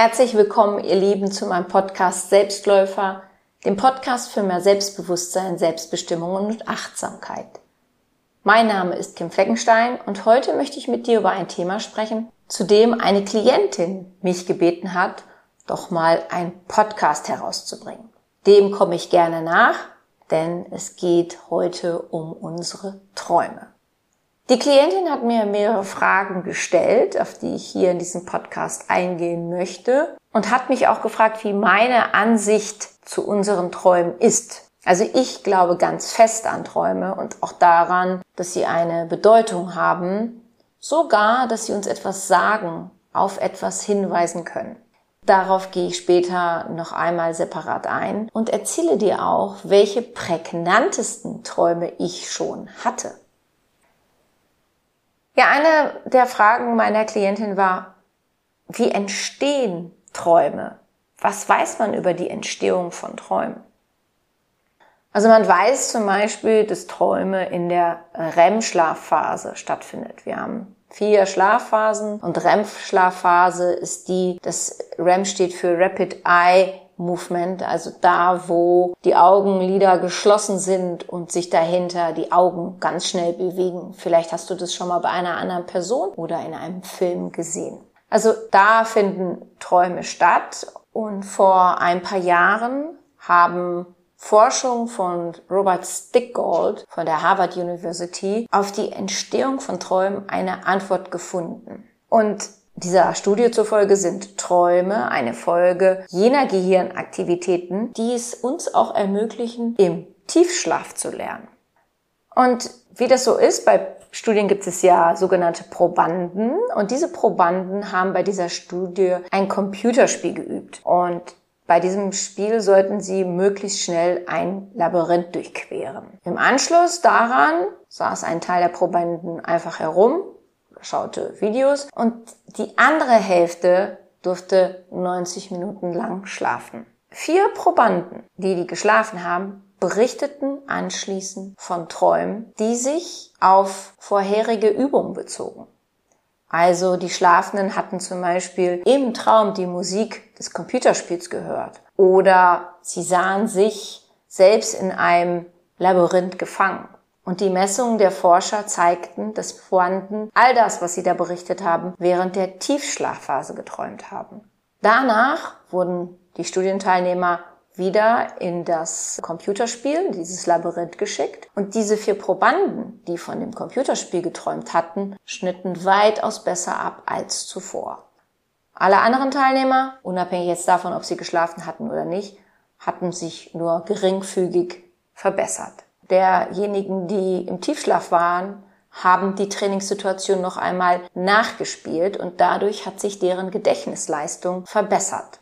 Herzlich willkommen, ihr Lieben, zu meinem Podcast Selbstläufer, dem Podcast für mehr Selbstbewusstsein, Selbstbestimmung und Achtsamkeit. Mein Name ist Kim Fleckenstein und heute möchte ich mit dir über ein Thema sprechen, zu dem eine Klientin mich gebeten hat, doch mal ein Podcast herauszubringen. Dem komme ich gerne nach, denn es geht heute um unsere Träume. Die Klientin hat mir mehrere Fragen gestellt, auf die ich hier in diesem Podcast eingehen möchte und hat mich auch gefragt, wie meine Ansicht zu unseren Träumen ist. Also ich glaube ganz fest an Träume und auch daran, dass sie eine Bedeutung haben, sogar, dass sie uns etwas sagen, auf etwas hinweisen können. Darauf gehe ich später noch einmal separat ein und erzähle dir auch, welche prägnantesten Träume ich schon hatte. Ja, eine der Fragen meiner Klientin war, wie entstehen Träume? Was weiß man über die Entstehung von Träumen? Also man weiß zum Beispiel, dass Träume in der REM-Schlafphase stattfindet. Wir haben vier Schlafphasen und REM-Schlafphase ist die, das REM steht für Rapid Eye Movement, also da, wo die Augenlider geschlossen sind und sich dahinter die Augen ganz schnell bewegen. Vielleicht hast du das schon mal bei einer anderen Person oder in einem Film gesehen. Also da finden Träume statt und vor ein paar Jahren haben Forschung von Robert Stickgold von der Harvard University auf die Entstehung von Träumen eine Antwort gefunden. Und dieser Studie zufolge sind Träume eine Folge jener Gehirnaktivitäten, die es uns auch ermöglichen, im Tiefschlaf zu lernen. Und wie das so ist, bei Studien gibt es ja sogenannte Probanden und diese Probanden haben bei dieser Studie ein Computerspiel geübt und bei diesem Spiel sollten sie möglichst schnell ein Labyrinth durchqueren. Im Anschluss daran saß ein Teil der Probanden einfach herum schaute Videos und die andere Hälfte durfte 90 Minuten lang schlafen. Vier Probanden, die die geschlafen haben, berichteten anschließend von Träumen, die sich auf vorherige Übungen bezogen. Also die Schlafenden hatten zum Beispiel im Traum die Musik des Computerspiels gehört oder sie sahen sich selbst in einem Labyrinth gefangen. Und die Messungen der Forscher zeigten, dass Probanden all das, was sie da berichtet haben, während der Tiefschlafphase geträumt haben. Danach wurden die Studienteilnehmer wieder in das Computerspiel, dieses Labyrinth geschickt. Und diese vier Probanden, die von dem Computerspiel geträumt hatten, schnitten weitaus besser ab als zuvor. Alle anderen Teilnehmer, unabhängig jetzt davon, ob sie geschlafen hatten oder nicht, hatten sich nur geringfügig verbessert derjenigen, die im Tiefschlaf waren, haben die Trainingssituation noch einmal nachgespielt und dadurch hat sich deren Gedächtnisleistung verbessert.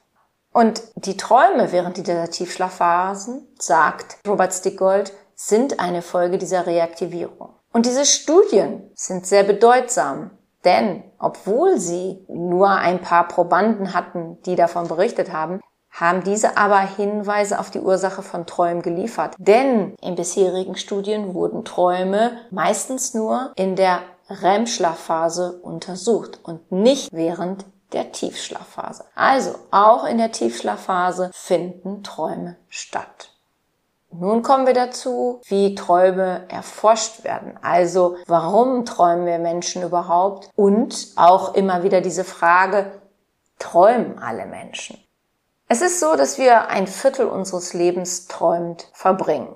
Und die Träume während dieser Tiefschlafphasen, sagt Robert Stickgold, sind eine Folge dieser Reaktivierung. Und diese Studien sind sehr bedeutsam, denn obwohl sie nur ein paar Probanden hatten, die davon berichtet haben, haben diese aber Hinweise auf die Ursache von Träumen geliefert. Denn in bisherigen Studien wurden Träume meistens nur in der REM-Schlafphase untersucht und nicht während der Tiefschlafphase. Also auch in der Tiefschlafphase finden Träume statt. Nun kommen wir dazu, wie Träume erforscht werden. Also warum träumen wir Menschen überhaupt? Und auch immer wieder diese Frage, träumen alle Menschen? Es ist so, dass wir ein Viertel unseres Lebens träumend verbringen.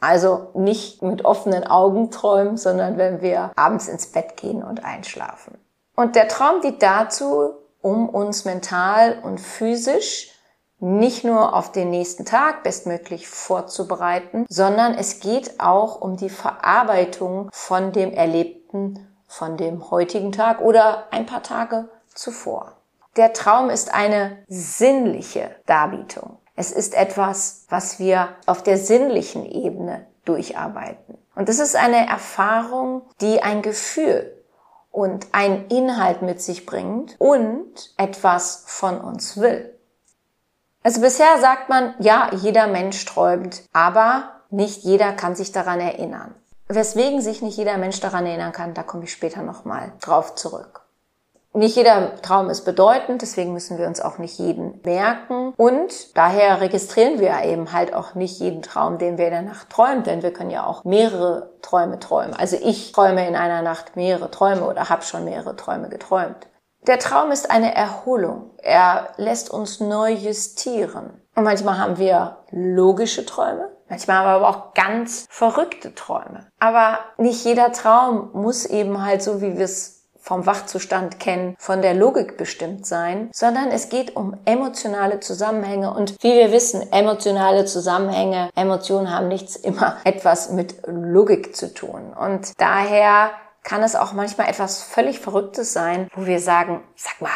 Also nicht mit offenen Augen träumen, sondern wenn wir abends ins Bett gehen und einschlafen. Und der Traum dient dazu, um uns mental und physisch nicht nur auf den nächsten Tag bestmöglich vorzubereiten, sondern es geht auch um die Verarbeitung von dem Erlebten von dem heutigen Tag oder ein paar Tage zuvor. Der Traum ist eine sinnliche Darbietung. Es ist etwas, was wir auf der sinnlichen Ebene durcharbeiten. Und es ist eine Erfahrung, die ein Gefühl und einen Inhalt mit sich bringt und etwas von uns will. Also bisher sagt man, ja, jeder Mensch träumt, aber nicht jeder kann sich daran erinnern. Weswegen sich nicht jeder Mensch daran erinnern kann, da komme ich später nochmal drauf zurück. Nicht jeder Traum ist bedeutend, deswegen müssen wir uns auch nicht jeden merken. Und daher registrieren wir eben halt auch nicht jeden Traum, den wir in der Nacht träumen, denn wir können ja auch mehrere Träume träumen. Also ich träume in einer Nacht mehrere Träume oder habe schon mehrere Träume geträumt. Der Traum ist eine Erholung. Er lässt uns neu justieren. Und manchmal haben wir logische Träume, manchmal haben wir aber auch ganz verrückte Träume. Aber nicht jeder Traum muss eben halt so, wie wir es vom Wachzustand kennen, von der Logik bestimmt sein, sondern es geht um emotionale Zusammenhänge und wie wir wissen, emotionale Zusammenhänge, Emotionen haben nichts immer etwas mit Logik zu tun und daher kann es auch manchmal etwas völlig Verrücktes sein, wo wir sagen, sag mal,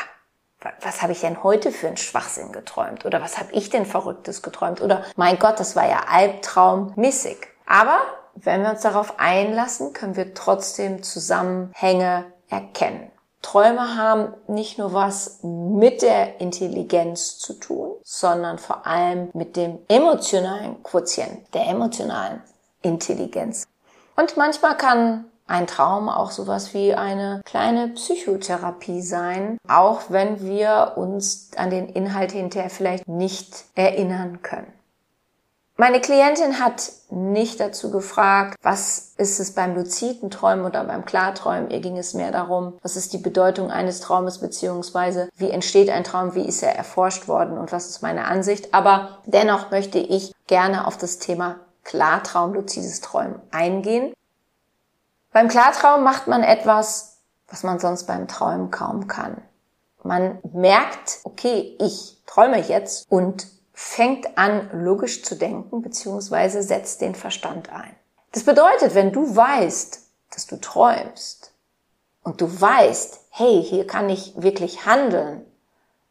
was habe ich denn heute für einen Schwachsinn geträumt? Oder was habe ich denn Verrücktes geträumt? Oder mein Gott, das war ja albtraummissig. Aber wenn wir uns darauf einlassen, können wir trotzdem Zusammenhänge erkennen. Träume haben nicht nur was mit der Intelligenz zu tun, sondern vor allem mit dem emotionalen Quotient, der emotionalen Intelligenz. Und manchmal kann ein Traum auch sowas wie eine kleine Psychotherapie sein, auch wenn wir uns an den Inhalt hinterher vielleicht nicht erinnern können. Meine Klientin hat nicht dazu gefragt, was ist es beim luziden Träumen oder beim Klarträumen. Ihr ging es mehr darum, was ist die Bedeutung eines Traumes beziehungsweise wie entsteht ein Traum, wie ist er erforscht worden und was ist meine Ansicht. Aber dennoch möchte ich gerne auf das Thema Klartraum, luzides Träumen eingehen. Beim Klartraum macht man etwas, was man sonst beim Träumen kaum kann. Man merkt, okay, ich träume jetzt und fängt an, logisch zu denken, beziehungsweise setzt den Verstand ein. Das bedeutet, wenn du weißt, dass du träumst und du weißt, hey, hier kann ich wirklich handeln,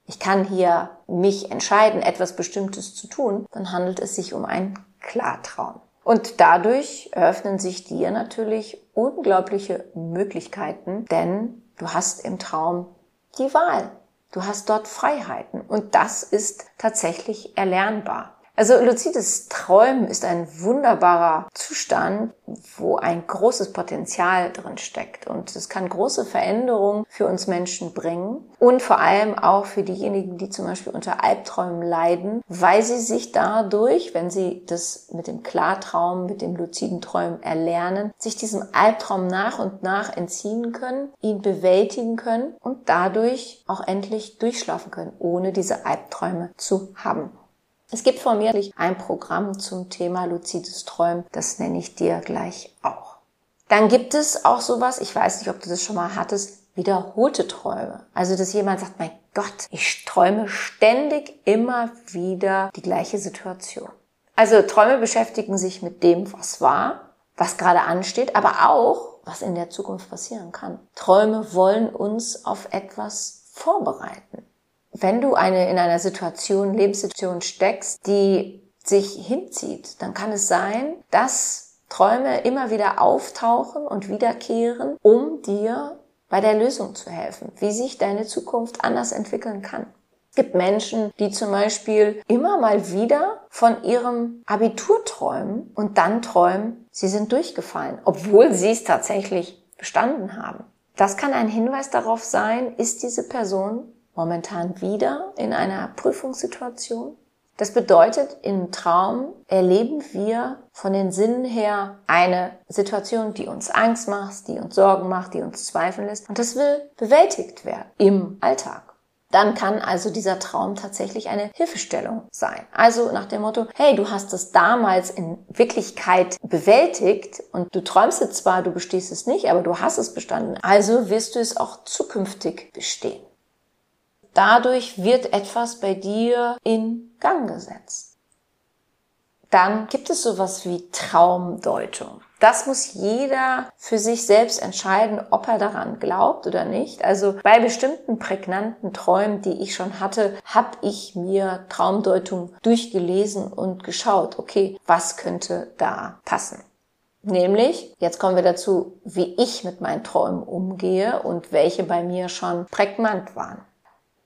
ich kann hier mich entscheiden, etwas Bestimmtes zu tun, dann handelt es sich um einen Klartraum. Und dadurch eröffnen sich dir natürlich unglaubliche Möglichkeiten, denn du hast im Traum die Wahl. Du hast dort Freiheiten und das ist tatsächlich erlernbar. Also luzides Träumen ist ein wunderbarer Zustand, wo ein großes Potenzial drin steckt. Und es kann große Veränderungen für uns Menschen bringen und vor allem auch für diejenigen, die zum Beispiel unter Albträumen leiden, weil sie sich dadurch, wenn sie das mit dem Klartraum, mit dem luziden Träumen erlernen, sich diesem Albtraum nach und nach entziehen können, ihn bewältigen können und dadurch auch endlich durchschlafen können, ohne diese Albträume zu haben. Es gibt von mir ein Programm zum Thema luzides Träumen, das nenne ich dir gleich auch. Dann gibt es auch sowas, ich weiß nicht, ob du das schon mal hattest, wiederholte Träume. Also, dass jemand sagt, mein Gott, ich träume ständig immer wieder die gleiche Situation. Also, Träume beschäftigen sich mit dem, was war, was gerade ansteht, aber auch, was in der Zukunft passieren kann. Träume wollen uns auf etwas vorbereiten. Wenn du eine, in einer Situation, Lebenssituation steckst, die sich hinzieht, dann kann es sein, dass Träume immer wieder auftauchen und wiederkehren, um dir bei der Lösung zu helfen, wie sich deine Zukunft anders entwickeln kann. Es gibt Menschen, die zum Beispiel immer mal wieder von ihrem Abitur träumen und dann träumen, sie sind durchgefallen, obwohl sie es tatsächlich bestanden haben. Das kann ein Hinweis darauf sein, ist diese Person momentan wieder in einer Prüfungssituation. Das bedeutet, im Traum erleben wir von den Sinnen her eine Situation, die uns Angst macht, die uns Sorgen macht, die uns zweifeln lässt. Und das will bewältigt werden im Alltag. Dann kann also dieser Traum tatsächlich eine Hilfestellung sein. Also nach dem Motto, hey, du hast es damals in Wirklichkeit bewältigt und du träumst es zwar, du bestehst es nicht, aber du hast es bestanden. Also wirst du es auch zukünftig bestehen. Dadurch wird etwas bei dir in Gang gesetzt. Dann gibt es sowas wie Traumdeutung. Das muss jeder für sich selbst entscheiden, ob er daran glaubt oder nicht. Also bei bestimmten prägnanten Träumen, die ich schon hatte, habe ich mir Traumdeutung durchgelesen und geschaut, okay, was könnte da passen. Nämlich, jetzt kommen wir dazu, wie ich mit meinen Träumen umgehe und welche bei mir schon prägnant waren.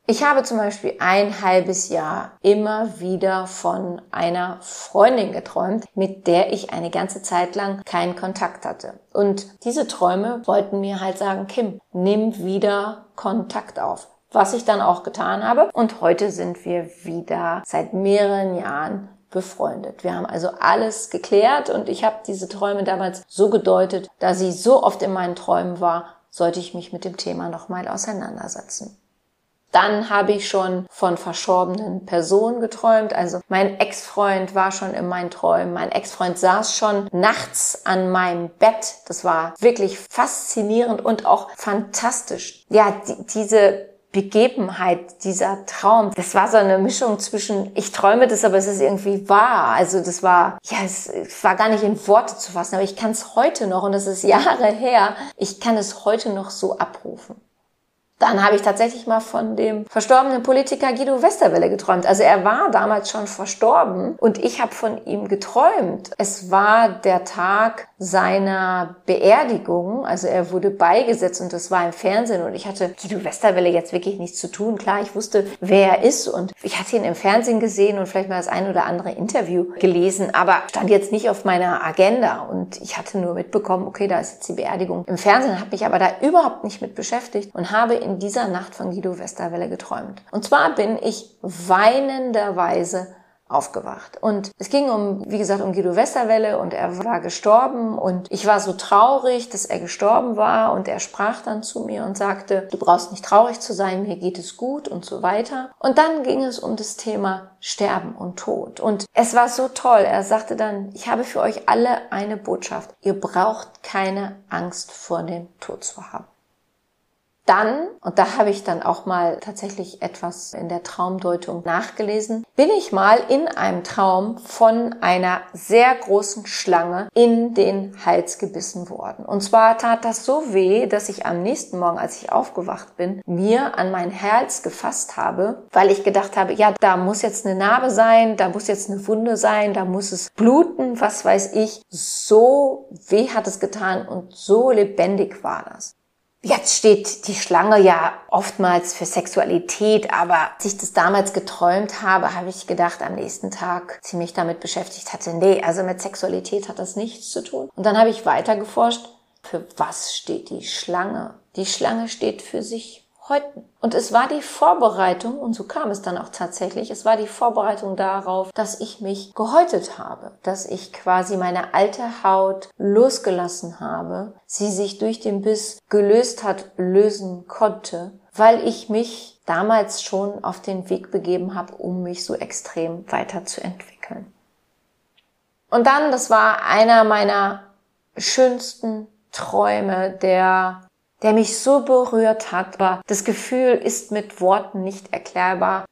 Ich habe zum Beispiel ein halbes Jahr immer wieder von einer Freundin geträumt, mit der ich eine ganze Zeit lang keinen Kontakt hatte. Und diese Träume wollten mir halt sagen, Kim, nimm wieder Kontakt auf. Was ich dann auch getan habe. Und heute sind wir wieder seit mehreren Jahren befreundet. Wir haben also alles geklärt und ich habe diese Träume damals so gedeutet, da sie so oft in meinen Träumen war, sollte ich mich mit dem Thema nochmal auseinandersetzen. Dann habe ich schon von verstorbenen Personen geträumt. Also mein Ex-Freund war schon in meinen Träumen. Mein Ex-Freund saß schon nachts an meinem Bett. Das war wirklich faszinierend und auch fantastisch. Ja, die, diese Begebenheit, dieser Traum, das war so eine Mischung zwischen, ich träume das, aber es ist irgendwie wahr. Also das war, ja, es, war gar nicht in Worte zu fassen, aber ich kann es heute noch, und das ist Jahre her, ich kann es heute noch so abrufen. Dann habe ich tatsächlich mal von dem verstorbenen Politiker Guido Westerwelle geträumt. Also er war damals schon verstorben und ich habe von ihm geträumt. Es war der Tag seiner Beerdigung, also er wurde beigesetzt und das war im Fernsehen und ich hatte Guido Westerwelle jetzt wirklich nichts zu tun. Klar, ich wusste, wer er ist und ich hatte ihn im Fernsehen gesehen und vielleicht mal das ein oder andere Interview gelesen, aber stand jetzt nicht auf meiner Agenda und ich hatte nur mitbekommen, okay, da ist jetzt die Beerdigung im Fernsehen, habe mich aber da überhaupt nicht mit beschäftigt und habe in dieser Nacht von Guido Westerwelle geträumt. Und zwar bin ich weinenderweise aufgewacht. Und es ging um, wie gesagt, um Guido Westerwelle und er war gestorben und ich war so traurig, dass er gestorben war und er sprach dann zu mir und sagte, du brauchst nicht traurig zu sein, mir geht es gut und so weiter. Und dann ging es um das Thema Sterben und Tod. Und es war so toll. Er sagte dann, ich habe für euch alle eine Botschaft. Ihr braucht keine Angst vor dem Tod zu haben. Dann, und da habe ich dann auch mal tatsächlich etwas in der Traumdeutung nachgelesen, bin ich mal in einem Traum von einer sehr großen Schlange in den Hals gebissen worden. Und zwar tat das so weh, dass ich am nächsten Morgen, als ich aufgewacht bin, mir an meinen Hals gefasst habe, weil ich gedacht habe, ja, da muss jetzt eine Narbe sein, da muss jetzt eine Wunde sein, da muss es bluten, was weiß ich. So weh hat es getan und so lebendig war das. Jetzt steht die Schlange ja oftmals für Sexualität, aber als ich das damals geträumt habe, habe ich gedacht am nächsten Tag, als ich mich damit beschäftigt hatte, nee, also mit Sexualität hat das nichts zu tun. Und dann habe ich weiter geforscht, für was steht die Schlange? Die Schlange steht für sich häuten. Und es war die Vorbereitung, und so kam es dann auch tatsächlich, es war die Vorbereitung darauf, dass ich mich gehäutet habe, dass ich quasi meine alte Haut losgelassen habe, sie sich durch den Biss gelöst hat, lösen konnte, weil ich mich damals schon auf den Weg begeben habe, um mich so extrem weiterzuentwickeln. Und dann, das war einer meiner schönsten Träume, der der mich so berührt hat. Aber das Gefühl ist mit Worten nicht erklärbar.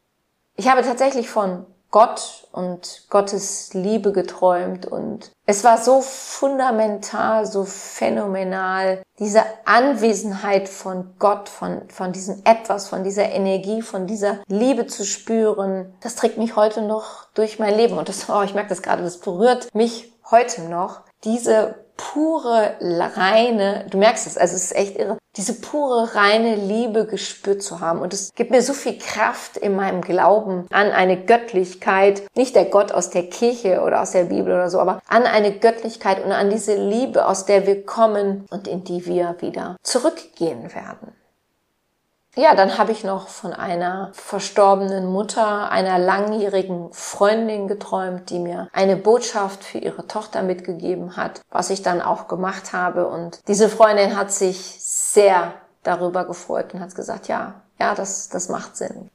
Ich habe tatsächlich von Gott und Gottes Liebe geträumt und es war so fundamental, so phänomenal, diese Anwesenheit von Gott, von, von diesem Etwas, von dieser Energie, von dieser Liebe zu spüren, das trägt mich heute noch durch mein Leben und das, oh, ich merke das gerade, das berührt mich heute noch, diese pure, reine, du merkst es, also es ist echt irre, diese pure, reine Liebe gespürt zu haben. Und es gibt mir so viel Kraft in meinem Glauben an eine Göttlichkeit, nicht der Gott aus der Kirche oder aus der Bibel oder so, aber an eine Göttlichkeit und an diese Liebe, aus der wir kommen und in die wir wieder zurückgehen werden. Ja, dann habe ich noch von einer verstorbenen Mutter, einer langjährigen Freundin geträumt, die mir eine Botschaft für ihre Tochter mitgegeben hat, was ich dann auch gemacht habe. Und diese Freundin hat sich sehr darüber gefreut und hat gesagt, ja, ja, das, das macht Sinn.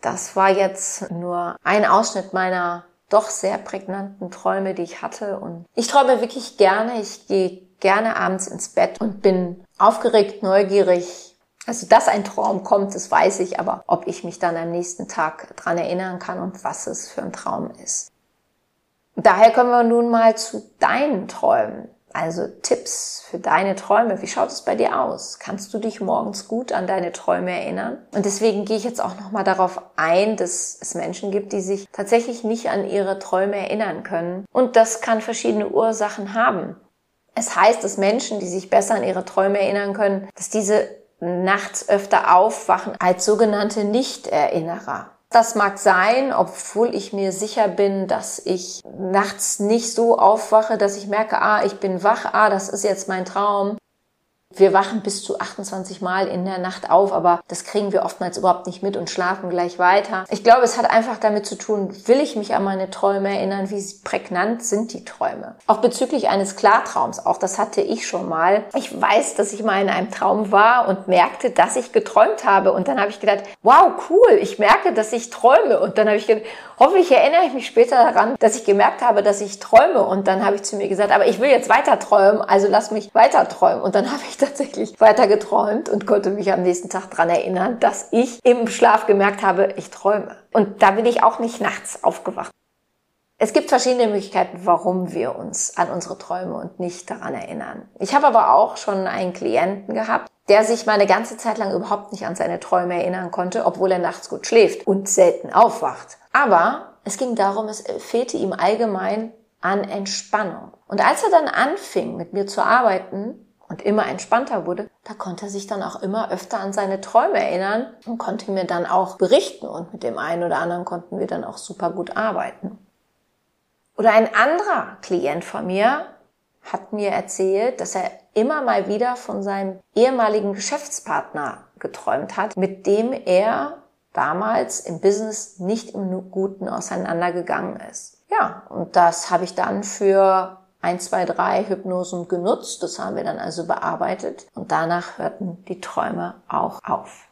Das war jetzt nur ein Ausschnitt meiner doch sehr prägnanten Träume, die ich hatte. Und ich träume wirklich gerne. Ich gehe gerne abends ins Bett und bin aufgeregt, neugierig, also, dass ein Traum kommt, das weiß ich, aber ob ich mich dann am nächsten Tag dran erinnern kann und was es für ein Traum ist. Daher kommen wir nun mal zu deinen Träumen. Also Tipps für deine Träume. Wie schaut es bei dir aus? Kannst du dich morgens gut an deine Träume erinnern? Und deswegen gehe ich jetzt auch nochmal darauf ein, dass es Menschen gibt, die sich tatsächlich nicht an ihre Träume erinnern können. Und das kann verschiedene Ursachen haben. Es heißt, dass Menschen, die sich besser an ihre Träume erinnern können, dass diese nachts öfter aufwachen als sogenannte Nichterinnerer. Das mag sein, obwohl ich mir sicher bin, dass ich nachts nicht so aufwache, dass ich merke, ah, ich bin wach, ah, das ist jetzt mein Traum. Wir wachen bis zu 28 Mal in der Nacht auf, aber das kriegen wir oftmals überhaupt nicht mit und schlafen gleich weiter. Ich glaube, es hat einfach damit zu tun, will ich mich an meine Träume erinnern, wie prägnant sind die Träume. Auch bezüglich eines Klartraums, auch das hatte ich schon mal. Ich weiß, dass ich mal in einem Traum war und merkte, dass ich geträumt habe und dann habe ich gedacht, wow, cool, ich merke, dass ich träume und dann habe ich gedacht, hoffentlich erinnere ich mich später daran, dass ich gemerkt habe, dass ich träume und dann habe ich zu mir gesagt, aber ich will jetzt weiter träumen, also lass mich weiter träumen und dann habe ich tatsächlich weiter geträumt und konnte mich am nächsten Tag dran erinnern, dass ich im Schlaf gemerkt habe, ich träume. Und da bin ich auch nicht nachts aufgewacht. Es gibt verschiedene Möglichkeiten, warum wir uns an unsere Träume und nicht daran erinnern. Ich habe aber auch schon einen Klienten gehabt, der sich mal eine ganze Zeit lang überhaupt nicht an seine Träume erinnern konnte, obwohl er nachts gut schläft und selten aufwacht. Aber es ging darum, es fehlte ihm allgemein an Entspannung. Und als er dann anfing, mit mir zu arbeiten, und immer entspannter wurde, da konnte er sich dann auch immer öfter an seine Träume erinnern und konnte mir dann auch berichten und mit dem einen oder anderen konnten wir dann auch super gut arbeiten. Oder ein anderer Klient von mir hat mir erzählt, dass er immer mal wieder von seinem ehemaligen Geschäftspartner geträumt hat, mit dem er damals im Business nicht im Guten auseinandergegangen ist. Ja, und das habe ich dann für 1, 2, 3 Hypnosen genutzt. Das haben wir dann also bearbeitet. Und danach hörten die Träume auch auf.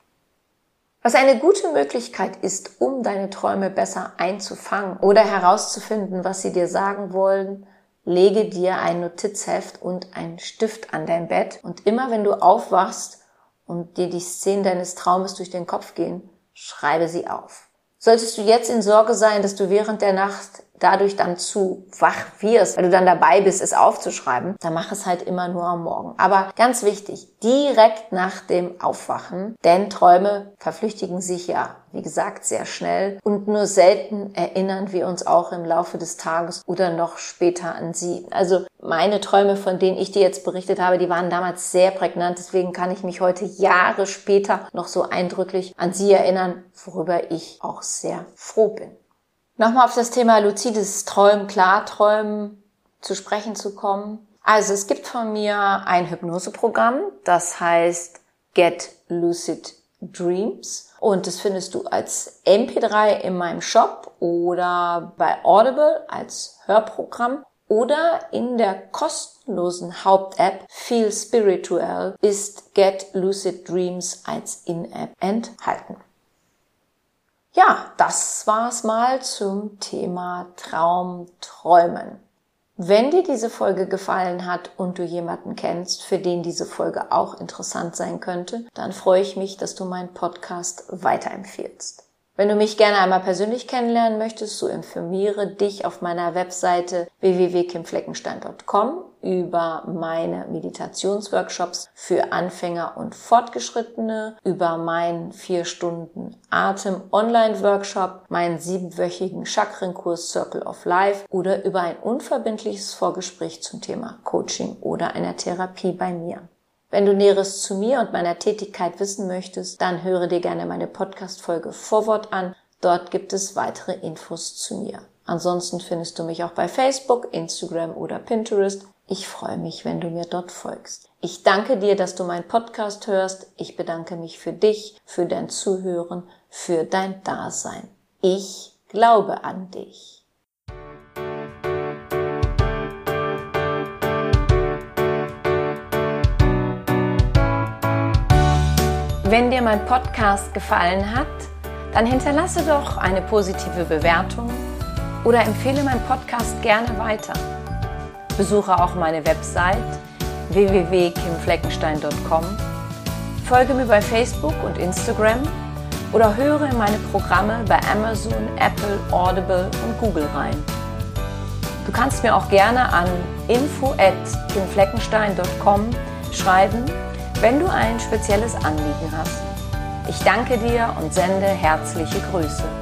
Was eine gute Möglichkeit ist, um deine Träume besser einzufangen oder herauszufinden, was sie dir sagen wollen, lege dir ein Notizheft und einen Stift an dein Bett und immer wenn du aufwachst und dir die Szenen deines Traumes durch den Kopf gehen, schreibe sie auf. Solltest du jetzt in Sorge sein, dass du während der Nacht dadurch dann zu wach wirst, weil du dann dabei bist, es aufzuschreiben, dann mach es halt immer nur am Morgen. Aber ganz wichtig, direkt nach dem Aufwachen, denn Träume verflüchtigen sich ja, wie gesagt, sehr schnell und nur selten erinnern wir uns auch im Laufe des Tages oder noch später an sie. Also meine Träume, von denen ich dir jetzt berichtet habe, die waren damals sehr prägnant, deswegen kann ich mich heute Jahre später noch so eindrücklich an sie erinnern, worüber ich auch sehr froh bin. Nochmal auf das Thema luzides Träumen, Klarträumen zu sprechen zu kommen. Also es gibt von mir ein Hypnoseprogramm, das heißt Get Lucid Dreams. Und das findest du als MP3 in meinem Shop oder bei Audible als Hörprogramm oder in der kostenlosen Haupt-App Feel Spiritual ist Get Lucid Dreams als In-App enthalten. Ja, das war's mal zum Thema Traumträumen. Wenn dir diese Folge gefallen hat und du jemanden kennst, für den diese Folge auch interessant sein könnte, dann freue ich mich, dass du meinen Podcast weiterempfiehlst. Wenn du mich gerne einmal persönlich kennenlernen möchtest, so informiere dich auf meiner Webseite www.kimfleckenstein.com über meine Meditationsworkshops für Anfänger und Fortgeschrittene, über meinen vier Stunden Atem Online Workshop, meinen siebenwöchigen Chakrenkurs Circle of Life oder über ein unverbindliches Vorgespräch zum Thema Coaching oder einer Therapie bei mir. Wenn du Näheres zu mir und meiner Tätigkeit wissen möchtest, dann höre dir gerne meine Podcast-Folge Vorwort an. Dort gibt es weitere Infos zu mir. Ansonsten findest du mich auch bei Facebook, Instagram oder Pinterest. Ich freue mich, wenn du mir dort folgst. Ich danke dir, dass du meinen Podcast hörst. Ich bedanke mich für dich, für dein Zuhören, für dein Dasein. Ich glaube an dich. Wenn dir mein Podcast gefallen hat, dann hinterlasse doch eine positive Bewertung oder empfehle meinen Podcast gerne weiter. Besuche auch meine Website www.kimfleckenstein.com, folge mir bei Facebook und Instagram oder höre in meine Programme bei Amazon, Apple, Audible und Google rein. Du kannst mir auch gerne an info@kimfleckenstein.com schreiben wenn du ein spezielles Anliegen hast. Ich danke dir und sende herzliche Grüße.